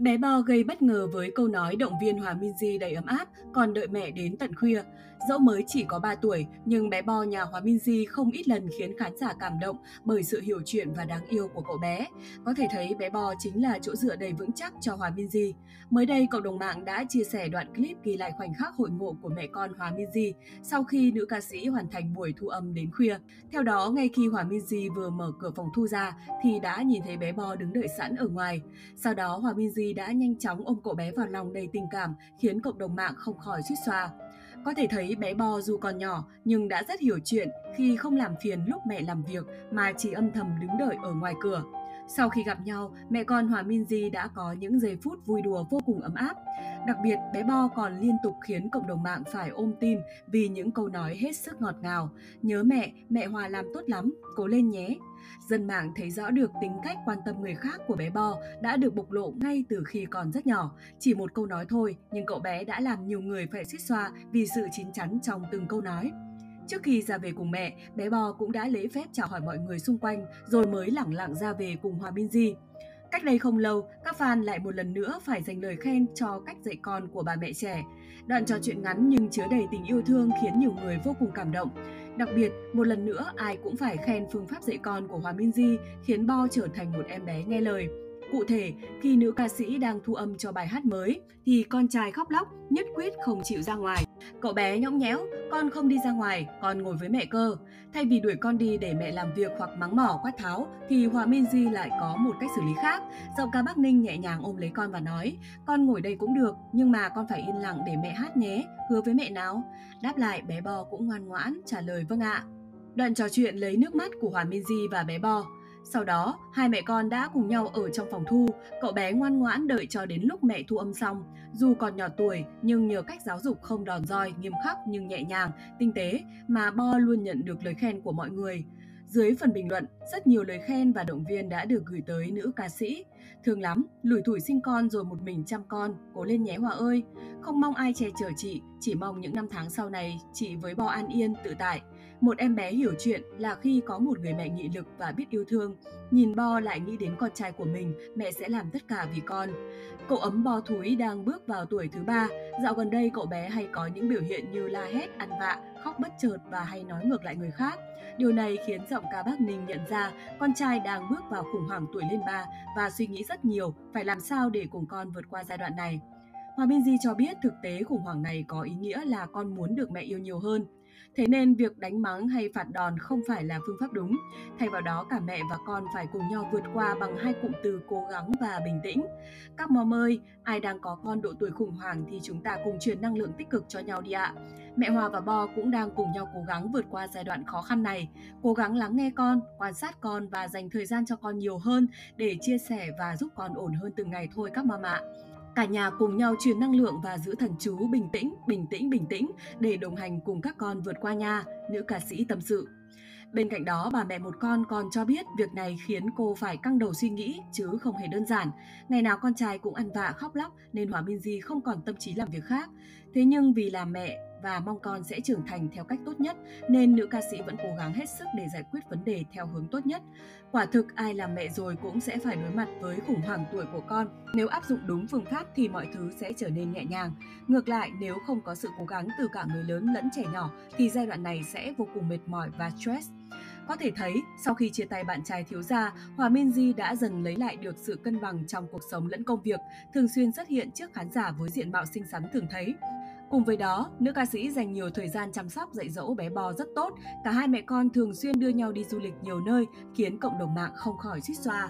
Bé Bo gây bất ngờ với câu nói động viên Hòa Minzy đầy ấm áp, còn đợi mẹ đến tận khuya. Dẫu mới chỉ có 3 tuổi, nhưng bé Bo nhà Hòa Minzy không ít lần khiến khán giả cảm động bởi sự hiểu chuyện và đáng yêu của cậu bé. Có thể thấy bé Bo chính là chỗ dựa đầy vững chắc cho Hòa Minzy. Mới đây, cộng đồng mạng đã chia sẻ đoạn clip ghi lại khoảnh khắc hội ngộ của mẹ con Hòa Minzy sau khi nữ ca sĩ hoàn thành buổi thu âm đến khuya. Theo đó, ngay khi Hòa Minzy vừa mở cửa phòng thu ra thì đã nhìn thấy bé Bo đứng đợi sẵn ở ngoài. Sau đó, Hòa Minzy đã nhanh chóng ôm cậu bé vào lòng đầy tình cảm, khiến cộng đồng mạng không khỏi suýt xoa. Có thể thấy bé Bo dù còn nhỏ, nhưng đã rất hiểu chuyện khi không làm phiền lúc mẹ làm việc mà chỉ âm thầm đứng đợi ở ngoài cửa. Sau khi gặp nhau, mẹ con Hòa Minzy đã có những giây phút vui đùa vô cùng ấm áp. Đặc biệt, bé Bo còn liên tục khiến cộng đồng mạng phải ôm tim vì những câu nói hết sức ngọt ngào. Nhớ mẹ, mẹ Hòa làm tốt lắm, cố lên nhé. Dân mạng thấy rõ được tính cách quan tâm người khác của bé Bo đã được bộc lộ ngay từ khi còn rất nhỏ. Chỉ một câu nói thôi, nhưng cậu bé đã làm nhiều người phải suýt xoa vì sự chín chắn trong từng câu nói. Trước khi ra về cùng mẹ, bé Bo cũng đã lễ phép chào hỏi mọi người xung quanh rồi mới lẳng lặng ra về cùng Hòa Minzy. Cách đây không lâu, các fan lại một lần nữa phải dành lời khen cho cách dạy con của bà mẹ trẻ. Đoạn trò chuyện ngắn nhưng chứa đầy tình yêu thương khiến nhiều người vô cùng cảm động. Đặc biệt, một lần nữa ai cũng phải khen phương pháp dạy con của Hòa Minzy khiến Bo trở thành một em bé nghe lời. Cụ thể, khi nữ ca sĩ đang thu âm cho bài hát mới, thì con trai khóc lóc, nhất quyết không chịu ra ngoài. Cậu bé nhõng nhẽo, con không đi ra ngoài, con ngồi với mẹ cơ. Thay vì đuổi con đi để mẹ làm việc hoặc mắng mỏ quát tháo, thì Hòa Minzy lại có một cách xử lý khác. Giọng ca Bắc Ninh nhẹ nhàng ôm lấy con và nói, con ngồi đây cũng được, nhưng mà con phải yên lặng để mẹ hát nhé, hứa với mẹ nào. Đáp lại bé Bo cũng ngoan ngoãn, trả lời vâng ạ. Đoạn trò chuyện lấy nước mắt của Hòa Minzy và bé Bo sau đó, hai mẹ con đã cùng nhau ở trong phòng thu, cậu bé ngoan ngoãn đợi cho đến lúc mẹ thu âm xong. Dù còn nhỏ tuổi, nhưng nhờ cách giáo dục không đòn roi, nghiêm khắc nhưng nhẹ nhàng, tinh tế, mà Bo luôn nhận được lời khen của mọi người. Dưới phần bình luận, rất nhiều lời khen và động viên đã được gửi tới nữ ca sĩ. Thương lắm, lủi thủi sinh con rồi một mình chăm con, cố lên nhé Hòa ơi. Không mong ai che chở chị, chỉ mong những năm tháng sau này chị với Bo an yên, tự tại. Một em bé hiểu chuyện là khi có một người mẹ nghị lực và biết yêu thương. Nhìn Bo lại nghĩ đến con trai của mình, mẹ sẽ làm tất cả vì con. Cậu ấm Bo Thúi đang bước vào tuổi thứ ba. Dạo gần đây cậu bé hay có những biểu hiện như la hét, ăn vạ, khóc bất chợt và hay nói ngược lại người khác. Điều này khiến giọng ca Bắc Ninh nhận ra con trai đang bước vào khủng hoảng tuổi lên ba và suy nghĩ rất nhiều phải làm sao để cùng con vượt qua giai đoạn này. Hòa Minzy cho biết thực tế khủng hoảng này có ý nghĩa là con muốn được mẹ yêu nhiều hơn. Thế nên việc đánh mắng hay phạt đòn không phải là phương pháp đúng. Thay vào đó cả mẹ và con phải cùng nhau vượt qua bằng hai cụm từ cố gắng và bình tĩnh. Các mom ơi, ai đang có con độ tuổi khủng hoảng thì chúng ta cùng truyền năng lượng tích cực cho nhau đi ạ. Mẹ Hòa và Bo cũng đang cùng nhau cố gắng vượt qua giai đoạn khó khăn này, cố gắng lắng nghe con, quan sát con và dành thời gian cho con nhiều hơn để chia sẻ và giúp con ổn hơn từng ngày thôi các mama ạ. Cả nhà cùng nhau truyền năng lượng và giữ thần chú bình tĩnh, bình tĩnh, bình tĩnh để đồng hành cùng các con vượt qua nha, nữ ca sĩ tâm sự. Bên cạnh đó, bà mẹ một con còn cho biết việc này khiến cô phải căng đầu suy nghĩ chứ không hề đơn giản. Ngày nào con trai cũng ăn vạ khóc lóc nên Hòa Minzy không còn tâm trí làm việc khác. Thế nhưng vì là mẹ và mong con sẽ trưởng thành theo cách tốt nhất nên nữ ca sĩ vẫn cố gắng hết sức để giải quyết vấn đề theo hướng tốt nhất. Quả thực ai làm mẹ rồi cũng sẽ phải đối mặt với khủng hoảng tuổi của con. Nếu áp dụng đúng phương pháp thì mọi thứ sẽ trở nên nhẹ nhàng. Ngược lại, nếu không có sự cố gắng từ cả người lớn lẫn trẻ nhỏ thì giai đoạn này sẽ vô cùng mệt mỏi và stress. Có thể thấy, sau khi chia tay bạn trai thiếu gia, Hòa Minzy đã dần lấy lại được sự cân bằng trong cuộc sống lẫn công việc, thường xuyên xuất hiện trước khán giả với diện mạo xinh xắn thường thấy. Cùng với đó, nữ ca sĩ dành nhiều thời gian chăm sóc dạy dỗ bé bò rất tốt. Cả hai mẹ con thường xuyên đưa nhau đi du lịch nhiều nơi, khiến cộng đồng mạng không khỏi suýt xoa.